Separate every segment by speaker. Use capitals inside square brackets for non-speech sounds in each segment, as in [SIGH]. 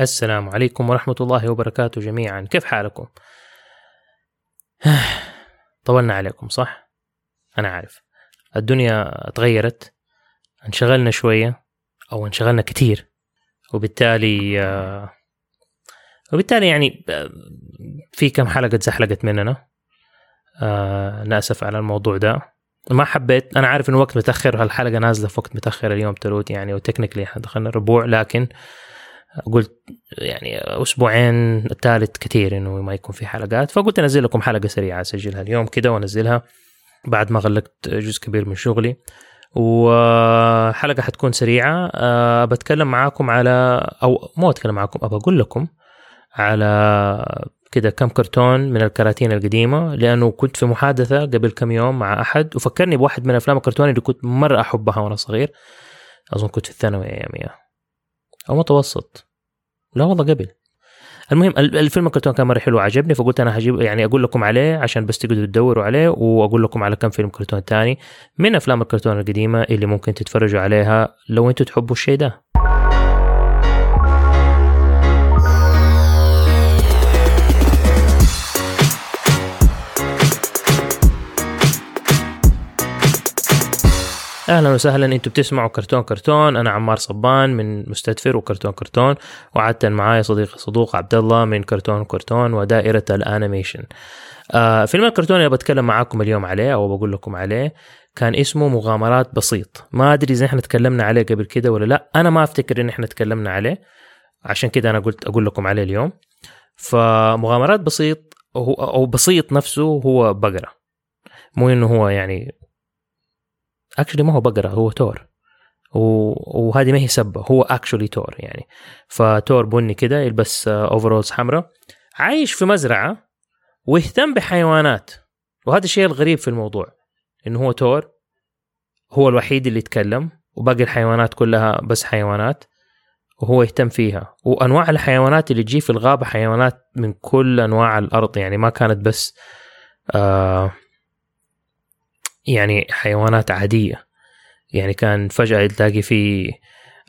Speaker 1: السلام عليكم ورحمة الله وبركاته جميعا كيف حالكم؟ [SIGHS] طولنا عليكم صح؟ أنا عارف الدنيا تغيرت انشغلنا شوية أو انشغلنا كتير وبالتالي آه، وبالتالي يعني آه، في كم حلقة تزحلقت مننا آه، نأسف على الموضوع ده ما حبيت أنا عارف انه وقت متأخر هالحلقة نازلة في وقت متأخر اليوم تروت يعني وتكنيكلي دخلنا ربوع لكن قلت يعني أسبوعين الثالث كثير إنه ما يكون في حلقات فقلت أنزل لكم حلقة سريعة أسجلها اليوم كده وأنزلها بعد ما غلقت جزء كبير من شغلي. وحلقة حتكون سريعة. أه بتكلم معاكم على أو مو أتكلم معاكم أبى أقول لكم على كده كم كرتون من الكراتين القديمة لأنه كنت في محادثة قبل كم يوم مع أحد وفكرني بواحد من أفلام الكرتون اللي كنت مرة أحبها وأنا صغير. أظن كنت في الثانوي اياميها أو متوسط. لا والله قبل. المهم الفيلم الكرتون كان مرة حلو عجبني فقلت أنا هجيب يعني أقول لكم عليه عشان بس تقدروا تدوروا عليه وأقول لكم على كم فيلم كرتون ثاني من أفلام الكرتون القديمة اللي ممكن تتفرجوا عليها لو أنتم تحبوا الشيء ده. أهلا وسهلا. أنتم بتسمعوا كرتون كرتون. أنا عمار صبان من مستدفر وكرتون كرتون. وعدت معايا صديقي صدوق عبد الله من كرتون كرتون ودائرة الأنيميشن. آه فيلم الكرتون اللي بتكلم معاكم اليوم عليه أو بقول لكم عليه كان اسمه مغامرات بسيط. ما أدري إذا إحنا تكلمنا عليه قبل كده ولا لأ. أنا ما أفتكر إن إحنا تكلمنا عليه. عشان كده أنا قلت أقول لكم عليه اليوم. فمغامرات بسيط أو بسيط نفسه هو بقرة. مو إنه هو يعني actually ما هو بقرة هو تور. وهذه ما هي سبة هو actually تور يعني. فتور بني كده يلبس overalls حمراء. عايش في مزرعة ويهتم بحيوانات. وهذا الشيء الغريب في الموضوع إنه هو تور. هو الوحيد اللي يتكلم وباقي الحيوانات كلها بس حيوانات وهو يهتم فيها. وأنواع الحيوانات اللي تجي في الغابة حيوانات من كل أنواع الأرض يعني ما كانت بس آه يعني حيوانات عادية. يعني كان فجأة تلاقي في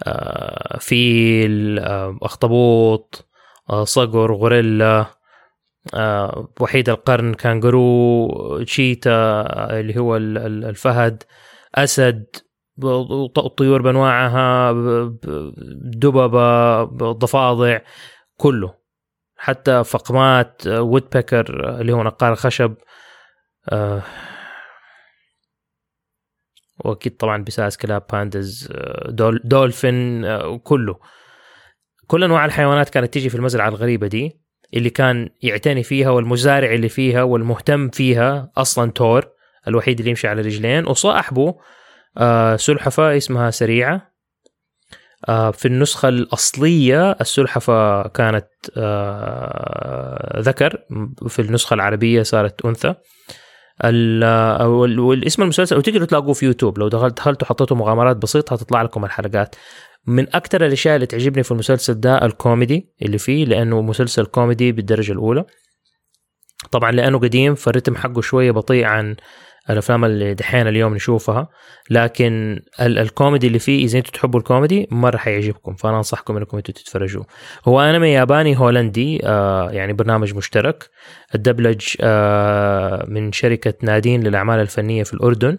Speaker 1: آه، فيل آه، أخطبوط آه، صقر غوريلا وحيد القرن كانجرو cheetah اللي هو الفهد أسد الطيور بأنواعها دببة ضفادع كله. حتى فقمات woodpecker اللي هو نقار خشب وأكيد طبعا بساس كلاب pandas آه، دول دولفين آه، كله كل أنواع الحيوانات كانت تيجي في المزرعة الغريبة دي اللي كان يعتني فيها والمزارع اللي فيها والمهتم فيها أصلا تور الوحيد اللي يمشي على رجلين. وصاحبه آه، سلحفه اسمها سريعة. في النسخة الأصلية السلحفة كانت ذكر في النسخة العربية صارت أنثى. والاسم المسلسل وتقدروا تلاقوه في يوتيوب. لو دخلت دخلتوا حطيتوا مغامرات بسيطة هتطلع لكم الحلقات. من أكثر الأشياء اللي تعجبني في المسلسل ده الكوميدي اللي فيه لأنه مسلسل كوميدي بالدرجة الأولى. طبعا لأنه قديم فالرتم حقه شوية بطيء عن الأفلام اللي دحين اليوم نشوفها لكن ال- الكوميدي اللي فيه إذا أنتم تحبوا الكوميدي مره حيعجبكم فأنا أنصحكم إنكم أنتم تتفرجوا. هو أنمي ياباني هولندي آه يعني برنامج مشترك. الدبلجة آه من شركة نادين للأعمال الفنية في الأردن.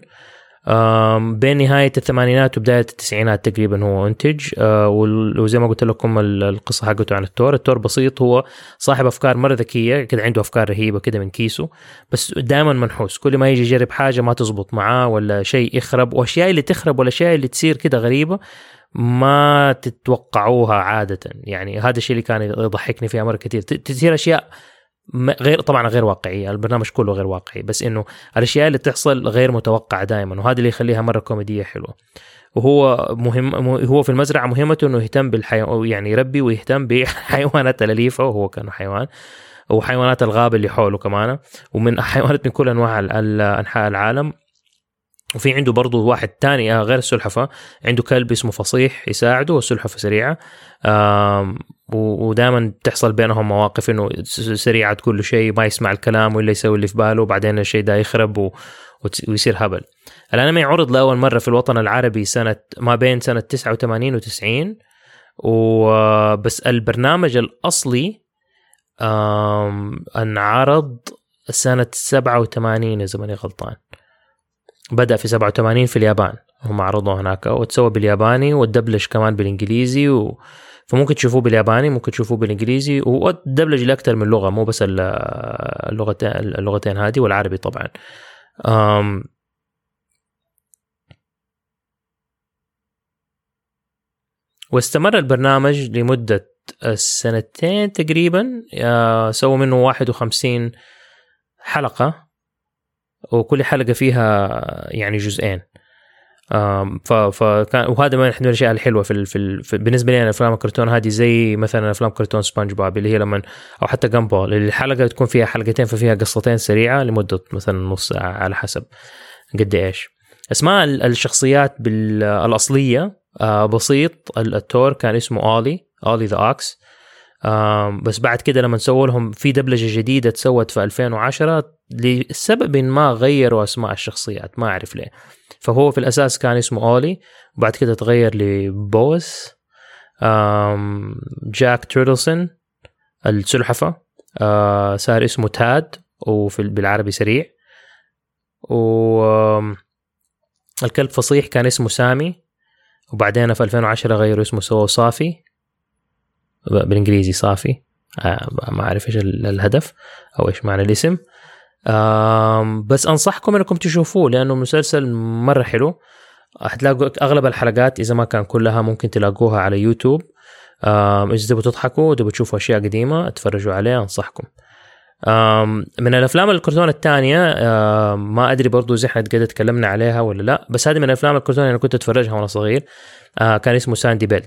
Speaker 1: بين نهاية الثمانينات وبداية التسعينات تقريبا هو انتج آه، وزي ما قلت لكم القصة حقته عن التور. التور بسيط هو صاحب أفكار مرة ذكية كده عنده أفكار رهيبة كده من كيسه بس دائما منحوس. كل ما يجي يجرب حاجة ما تزبط معاه ولا شيء يخرب وأشياء اللي تخرب والأشياء اللي تصير كده غريبة ما تتوقعوها عادة. يعني هذا الشيء اللي كان يضحكني فيها مرة كثير. تصير أشياء غير طبعا غير واقعية البرنامج كله غير واقعي بس إنه الأشياء اللي تحصل غير متوقعة دائما وهذا اللي يخليها مرة كوميدية حلوة. وهو مهم هو في المزرعة مهمته إنه يهتم بالحيوان يعني يربي ويهتم بحيوانات الاليفه وهو كان حيوان وحيوانات الغابة اللي حوله كمان ومن [LAUGHS] حيوانات من كل أنواع أنحاء العالم. وفي عنده برضه واحد تاني آه، غير السلحفة عنده كلب اسمه فصيح يساعده والسلحفة سريعة. ودائما تحصل بينهم مواقف إنه سريعة تقول له شيء ما يسمع الكلام ولا يسوي اللي في باله وبعدين الشيء ده يخرب ويصير هبل. الانمي عرض لأول مرة في الوطن العربي سنة ما بين سنة 89 و 90 وبس البرنامج الأصلي انعرض سنة 87 إذا ماني غلطان. بدأ في 87 في اليابان. هم عرضوه هناك وتسوى بالياباني والدبلج كمان بالإنجليزي و... فممكن تشوفوه بالياباني ممكن تشوفوه بالإنجليزي ودبلج لأكثر من لغة مو بس اللغتين اللغتين هذه والعربي طبعا. أم... واستمر البرنامج لمدة سنتين تقريبا. سووا منه 51 حلقة. وكل حلقة فيها يعني جزئين. فكان وهذا من أحد الأشياء الحلوة في, في, في بالنسبة لي أنا أفلام الكرتون هذه زي مثلا أفلام كرتون سبونج بوب اللي هي لما أو حتى Gumball الحلقة تكون فيها حلقتين ففيها قصتين سريعة لمدة مثلا نص ساعة على حسب قد إيش. أسماء الشخصيات الاصليه آه، بسيط. التور كان اسمه اولي اولي the ox. بس بعد كده لما سووا لهم في دبلجة جديدة تسوت في 2010 لسبب ما غيروا أسماء الشخصيات ما أعرف ليه. فهو في الأساس كان اسمه أولي وبعد كده تغير لبوس. جاك تريدلسون السلحفة. آه، صار اسمه تاد وفي بالعربي سريع. و الكلب فصيح كان اسمه سامي. وبعدين في 2010 غيروا اسمه سووا صافي. بالإنجليزي صافي. آه، ما أعرف إيش الهدف أو إيش معنى الاسم. بس أنصحكم إنكم تشوفوه لأنه مسلسل مرة حلو. حتلاقوا أغلب الحلقات إذا ما كان كلها ممكن تلاقوها على يوتيوب. إذا تبغوا تضحكوا تبغوا تشوفوا أشياء قديمة اتفرجوا عليها أنصحكم. من الأفلام الكرتون الثانية ما أدري برضو زي إحنا قد تكلمنا عليها ولا لا بس هذه من الأفلام الكرتون اللي أنا كنت أتفرجها وأنا صغير. آه، كان اسمه ساندي بيل.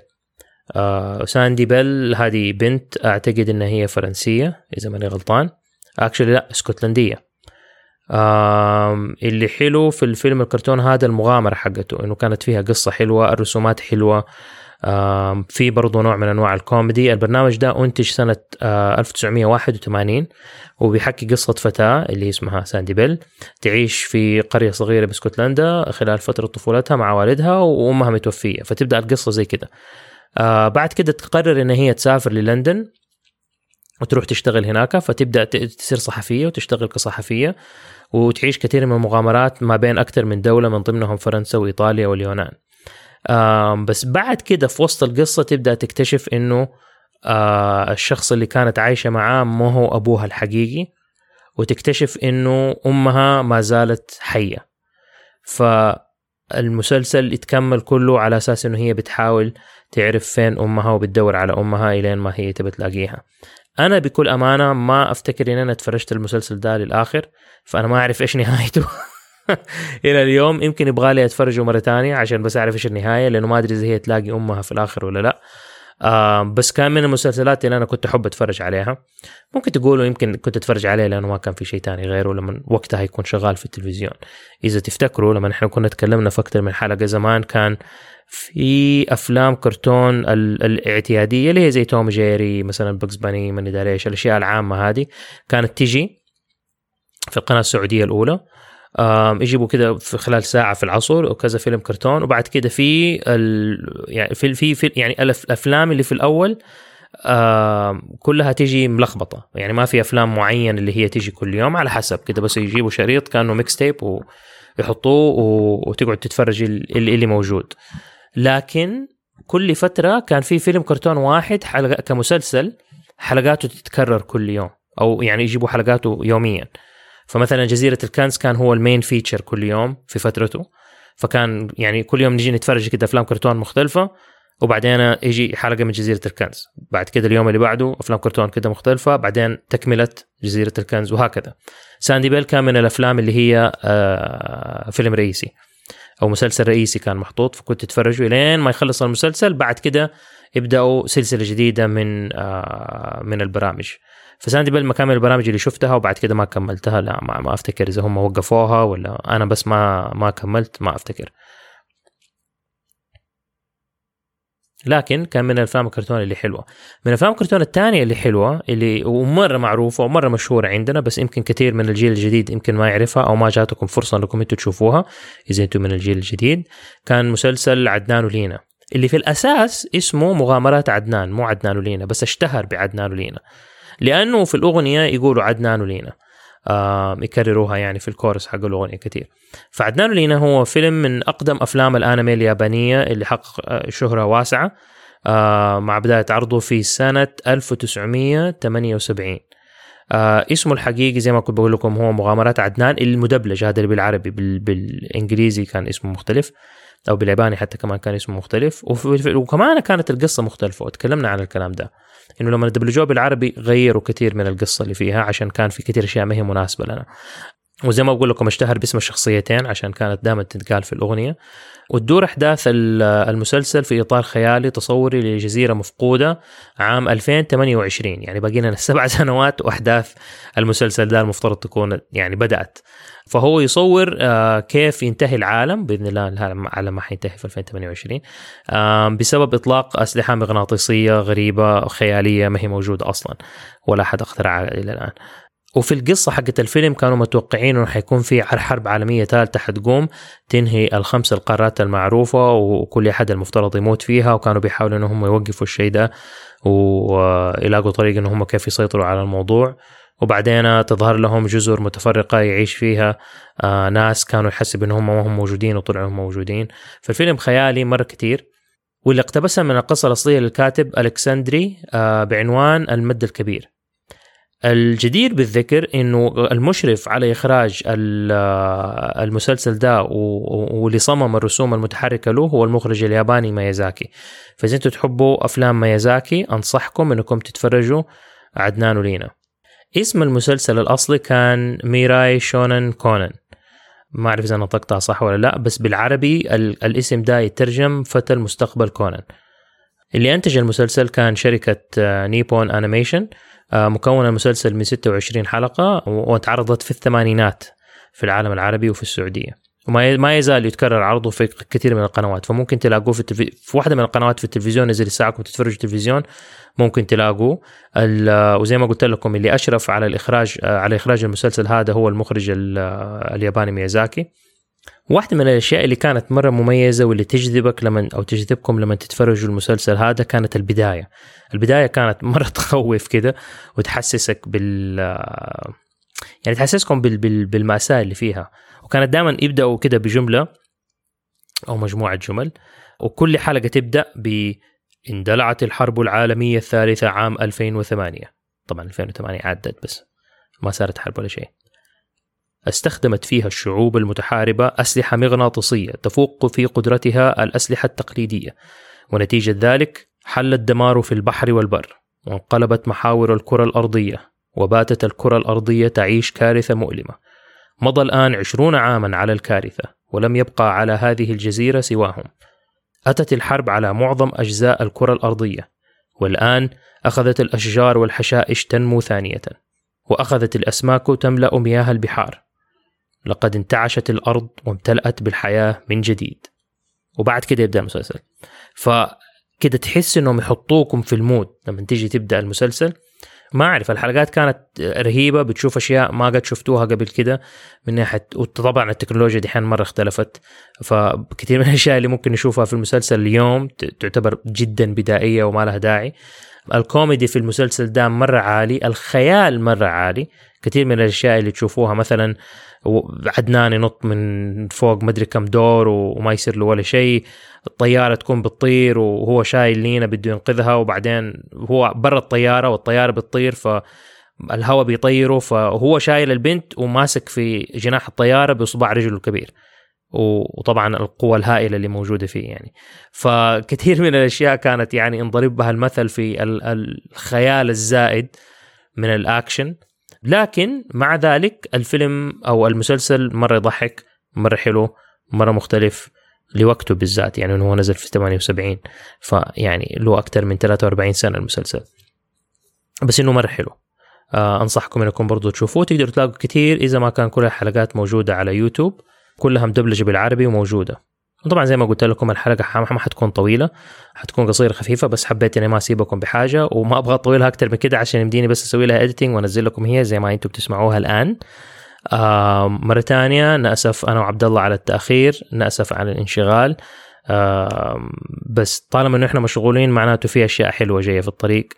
Speaker 1: آه ساندي بيل هذه بنت أعتقد انها هي فرنسية إذا ماني غلطان. actually لا اسكتلندية. اللي حلو في الفيلم الكرتون هذا المغامرة حقته إنه كانت فيها قصة حلوة الرسومات حلوة. آه في برضه نوع من أنواع الكوميدي. البرنامج ده أنتج آه 1981 وبيحكي قصة فتاة اللي اسمها ساندي بيل تعيش في قرية صغيرة باسكتلندا خلال فترة طفولتها مع والدها وأمها متوفية. فتبدأ القصة زي كده. آه بعد كده تقرر إن هي تسافر للندن وتروح تشتغل هناك فتبدأ تصير صحفية وتشتغل كصحفية. وتعيش كثير من المغامرات ما بين أكثر من دولة من ضمنهم فرنسا وإيطاليا واليونان. بس بعد كده في وسط القصة تبدأ تكتشف إنه آه الشخص اللي كانت عايشة معاه مو هو أبوها الحقيقي وتكتشف إنه أمها ما زالت حية. فالمسلسل يتكمل كله على أساس إنه هي بتحاول تعرف فين أمها وبتدور على أمها إلين ما هي تبي تلاقيها. أنا بكل أمانة ما أفتكر ان أنا تفرجت المسلسل ده للآخر فأنا ما أعرف إيش [LAUGHS] نهايته. إلى اليوم يمكن يبغى لي أتفرجه مرة ثانية عشان بس أعرف إيش النهاية لأنه ما أدري إذا هي تلاقي أمها في الآخر ولا لا. آه بس كان من المسلسلات اللي أنا كنت أحب أتفرج عليها. ممكن تقولوا يمكن كنت أتفرج عليها لأنه ما كان في شيء تاني غيره لما وقتها يكون شغال في التلفزيون. إذا تفتكروا لما إحنا كنا تكلمنا في أكثر من حلقة زمان كان في أفلام كرتون الإعتيادية اللي هي زي توم جيري مثلا Bugs Bunny ما ادري إيش الأشياء العامة هذه كانت تجي في القناة السعودية الأولى. يجيبوا كده في خلال ساعة في العصر وكذا فيلم كرتون. وبعد كده في ال... يعني في في, في يعني الأفلام اللي في الأول كلها تيجي ملخبطة. يعني ما في أفلام معين اللي هي تيجي كل يوم على حسب. كده بس يجيبوا شريط كأنه mixtape ويحطوه وتقعد تتفرج اللي, اللي موجود. لكن كل فترة كان في فيلم كرتون واحد حلقة كمسلسل حلقاته تتكرر كل يوم. أو يعني يجيبوا حلقاته يوميا. فمثلا جزيرة الكنز كان هو ال main feature كل يوم في فترته. فكان يعني كل يوم نجي نتفرج كده أفلام كرتون مختلفة وبعدين يجي حلقة من جزيرة الكنز. بعد كده اليوم اللي بعده أفلام كرتون كده مختلفة بعدين تكملة جزيرة الكنز وهكذا. ساندي بيل كان من الأفلام اللي هي آه، فيلم رئيسي أو مسلسل رئيسي كان محطوط فكنت تتفرجوا لين ما يخلص المسلسل. بعد كده يبدأوا سلسلة جديدة من آه، من البرامج. فساندي بيل مكان البرامج اللي شفتها وبعد كده ما كملتها لا ما, ما أفتكر إذا هم وقفوها ولا أنا بس ما ما كملت ما أفتكر. لكن كان من الأفلام الكرتون اللي حلوة. من الأفلام الكرتون الثانية اللي حلوة اللي ومرة معروفة ومرة مشهورة عندنا بس يمكن كثير من الجيل الجديد يمكن ما يعرفها أو ما جاتكم فرصة إنكم أنتم تشوفوها إذا أنتم من الجيل الجديد. كان مسلسل عدنان ولينا اللي في الأساس اسمه مغامرات عدنان مو عدنان ولينا بس اشتهر بعدنان ولينا. لأنه في الأغنية يقولوا عدنان ولينا. آه يكرروها يعني في الكورس حق الأغنية كثير فعدنان ولينا هو فيلم من أقدم أفلام الأنمي اليابانية اللي حقق آه، شهرة واسعة. آه مع بداية عرضه في سنة 1978 آه اسمه الحقيقي زي ما كنت بقول لكم هو مغامرات عدنان المدبلج هذا اللي بالعربي بال بالإنجليزي كان اسمه مختلف أو بالياباني حتى كمان كان اسمه مختلف. وكمان كانت القصة مختلفة وتكلمنا عن الكلام ده. إنه لما دبلجوه بالعربي غيروا كثير من القصة اللي فيها عشان كان في كثير أشياء ما هي مناسبة لنا. وزي ما بقول لكم اشتهر باسم الشخصيتين عشان كانت دائما تتقال في الأغنية. وتدور أحداث المسلسل في إطار خيالي تصوري لجزيرة مفقودة عام 2028 يعني باقي لنا [LAUGHS] سبع سنوات وأحداث المسلسل ده المفترض تكون يعني بدأت. فهو يصور آه، كيف ينتهي العالم. بإذن الله العالم ما حينتهي في 2028 بسبب إطلاق أسلحة مغناطيسية غريبة خيالية ما هي موجودة أصلا. ولا حد اخترعها إلى الآن. وفي القصة حقت الفيلم كانوا متوقعين إنه حيكون في حرب عالمية ثالثة حتقوم تنهي الخمس القارات المعروفة وكل أحد المفترض يموت فيها وكانوا بيحاولوا إنهم يوقفوا الشيء ده ويلاقوا طريق انهم كيف يسيطروا على الموضوع. وبعدين تظهر لهم جزر متفرقة يعيش فيها آه ناس كانوا يحسب إنهم ما هم موجودين وطلعوا موجودين. فالفيلم خيالي مرة كتير. واللي اقتبسها من القصة الأصلية للكاتب ألكسندري آه بعنوان المد الكبير. الجدير بالذكر إنه المشرف على إخراج المسلسل ده واللي صمم الرسوم المتحركة له هو المخرج الياباني مايازاكي فإذا أنتم تحبوا أفلام مايازاكي أنصحكم إنكم تتفرجوا عدنان ولينا. اسم المسلسل الأصلي كان ميراي شونن كونن. ما أعرف إذا نطقتها صح ولا لا بس بالعربي الاسم ده يترجم فتى المستقبل كونن. اللي أنتج المسلسل كان شركة نيبون أنيميشن. آه، مكون المسلسل من 26 حلقة وتعرضت في الثمانينات في العالم العربي وفي السعودية. وما ما يزال يتكرر عرضه في كثير من القنوات. فممكن تلاقوه في التلفي... في واحدة من القنوات في التلفزيون نزل الساعة تتفرجوا التلفزيون ممكن تلاقوه. وزي ما قلت لكم اللي أشرف على الإخراج آه، على إخراج المسلسل هذا هو المخرج الياباني ميازاكي. واحدة من الأشياء اللي كانت مرة مميزة واللي تجذبك لما أو تجذبكم لما تتفرجوا المسلسل هذا كانت البداية. البداية كانت مرة [LAUGHS] تخوف كده وتحسسك بال يعني تحسسكم بال... بال... بالمأساة اللي فيها. وكانت دائما يبدأوا كده بجملة أو مجموعة جمل. وكل حلقة تبدأ ب اندلعت الحرب العالمية الثالثة عام 2008 طبعا 2008 عدت بس ما صارت حرب ولا شيء. استخدمت فيها الشعوب المتحاربة أسلحة مغناطيسية تفوق في قدرتها الأسلحة التقليدية ونتيجة ذلك حل الدمار في البحر والبر وانقلبت محاور الكرة الأرضية وباتت الكرة الأرضية تعيش كارثة مؤلمة. مضى الآن عشرون عاما على الكارثة ولم يبقى على هذه الجزيرة سواهم. أتت الحرب على معظم أجزاء الكرة الأرضية والآن أخذت الأشجار والحشائش تنمو ثانية وأخذت الأسماك تملأ مياه البحار. لقد انتعشت الأرض وامتلأت بالحياة من جديد. وبعد كده يبدأ المسلسل. فكده تحس إنهم يحطوكم في المود لما تيجي تبدأ المسلسل. ما أعرف الحلقات كانت رهيبة بتشوف أشياء ما قد شفتوها قبل كده من ناحية وطبعا التكنولوجيا دحين مرة اختلفت. فكثير من الأشياء اللي ممكن نشوفها في المسلسل اليوم تعتبر جدا بدائية وما لها داعي. الكوميدي في المسلسل ده مرة عالي الخيال مرة عالي. كثير من الأشياء اللي تشوفوها مثلا عدنان ينط من فوق مدري كم دور وما يصير له ولا شيء الطيارة تكون بتطير وهو شايل لينا بده ينقذها وبعدين هو برا الطيارة والطيارة بتطير ف الهواء بيطيره فهو شايل البنت وماسك في جناح الطيارة بإصبع رجله الكبير. وطبعا القوة الهائلة اللي موجودة فيه يعني. فكثير من الأشياء كانت يعني انضرب بها المثل في الخيال الزائد من الأكشن. لكن مع ذلك الفيلم أو المسلسل مرة يضحك مرة حلو مرة مختلف لوقته بالذات. يعني هو نزل في 78 فيعني له أكثر من 43 سنة المسلسل. بس إنه مرة حلو. آه أنصحكم إنكم برضو تشوفوه. تقدروا تلاقوا كثير إذا ما كان كل الحلقات موجودة على يوتيوب. كلها مدبلجة بالعربي وموجودة. وطبعا زي ما قلت لكم الحلقة ما حتكون طويلة حتكون قصيرة خفيفة بس حبيت إني ما أسيبكم بحاجة وما أبغى أطولها أكثر من كده عشان يمديني بس أسوي لها اديتنج وأنزل لكم هي زي ما أنتم بتسمعوها الآن. آه مرة ثانية نأسف أنا وعبد الله على التأخير نأسف على الانشغال. بس طالما إنه إحنا مشغولين معناته في أشياء حلوة جاية في الطريق.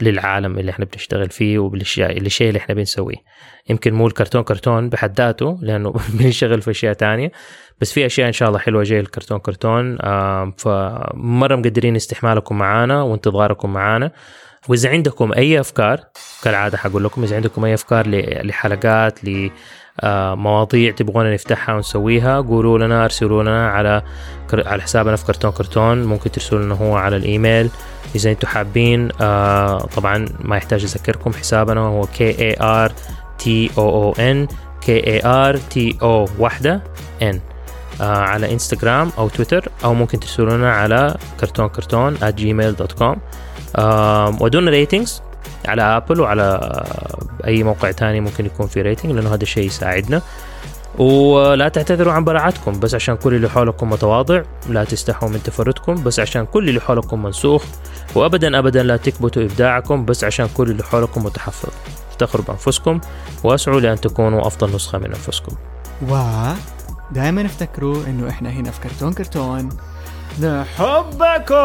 Speaker 1: للعالم اللي إحنا بنشتغل فيه الشيء اللي إحنا بنسويه. يمكن مو الكرتون كرتون بحد ذاته لأنه [LAUGHS] بنشتغل في أشياء تانية بس في أشياء إن شاء الله حلوة جاية الكرتون كرتون فمرة مقدرين استحمالكم معانا وانتظاركم معانا. وإذا عندكم أي أفكار كالعادة حقول لكم إذا عندكم أي أفكار لحلقات لمواضيع تبغونا نفتحها ونسويها قولوا لنا أرسلوا لنا على على حسابنا في كرتون كرتون ممكن ترسلوا لنا هو على الإيميل. إذا أنتم حابين آه طبعا ما يحتاج أذكركم حسابنا هو K A R T O O N K A R T O واحدة N آه على إنستغرام أو تويتر أو ممكن ترسلوا لنا على كرتون كرتون gmail.com آه ودون ratings على Apple وعلى أي موقع تاني ممكن يكون في rating لأنه هذا الشيء يساعدنا. ولا تعتذروا عن براعتكم بس عشان كل اللي حولكم متواضع لا تستحوا من تفردكم بس عشان كل اللي حولكم منسوخ وابدا ابدا لا تكبتوا إبداعكم بس عشان كل اللي حولكم متحفظ. افتخروا بأنفسكم واسعوا لأن تكونوا أفضل نسخة من أنفسكم.
Speaker 2: و دائما افتكروا إنه إحنا هنا في كرتون كرتون. نحبكم!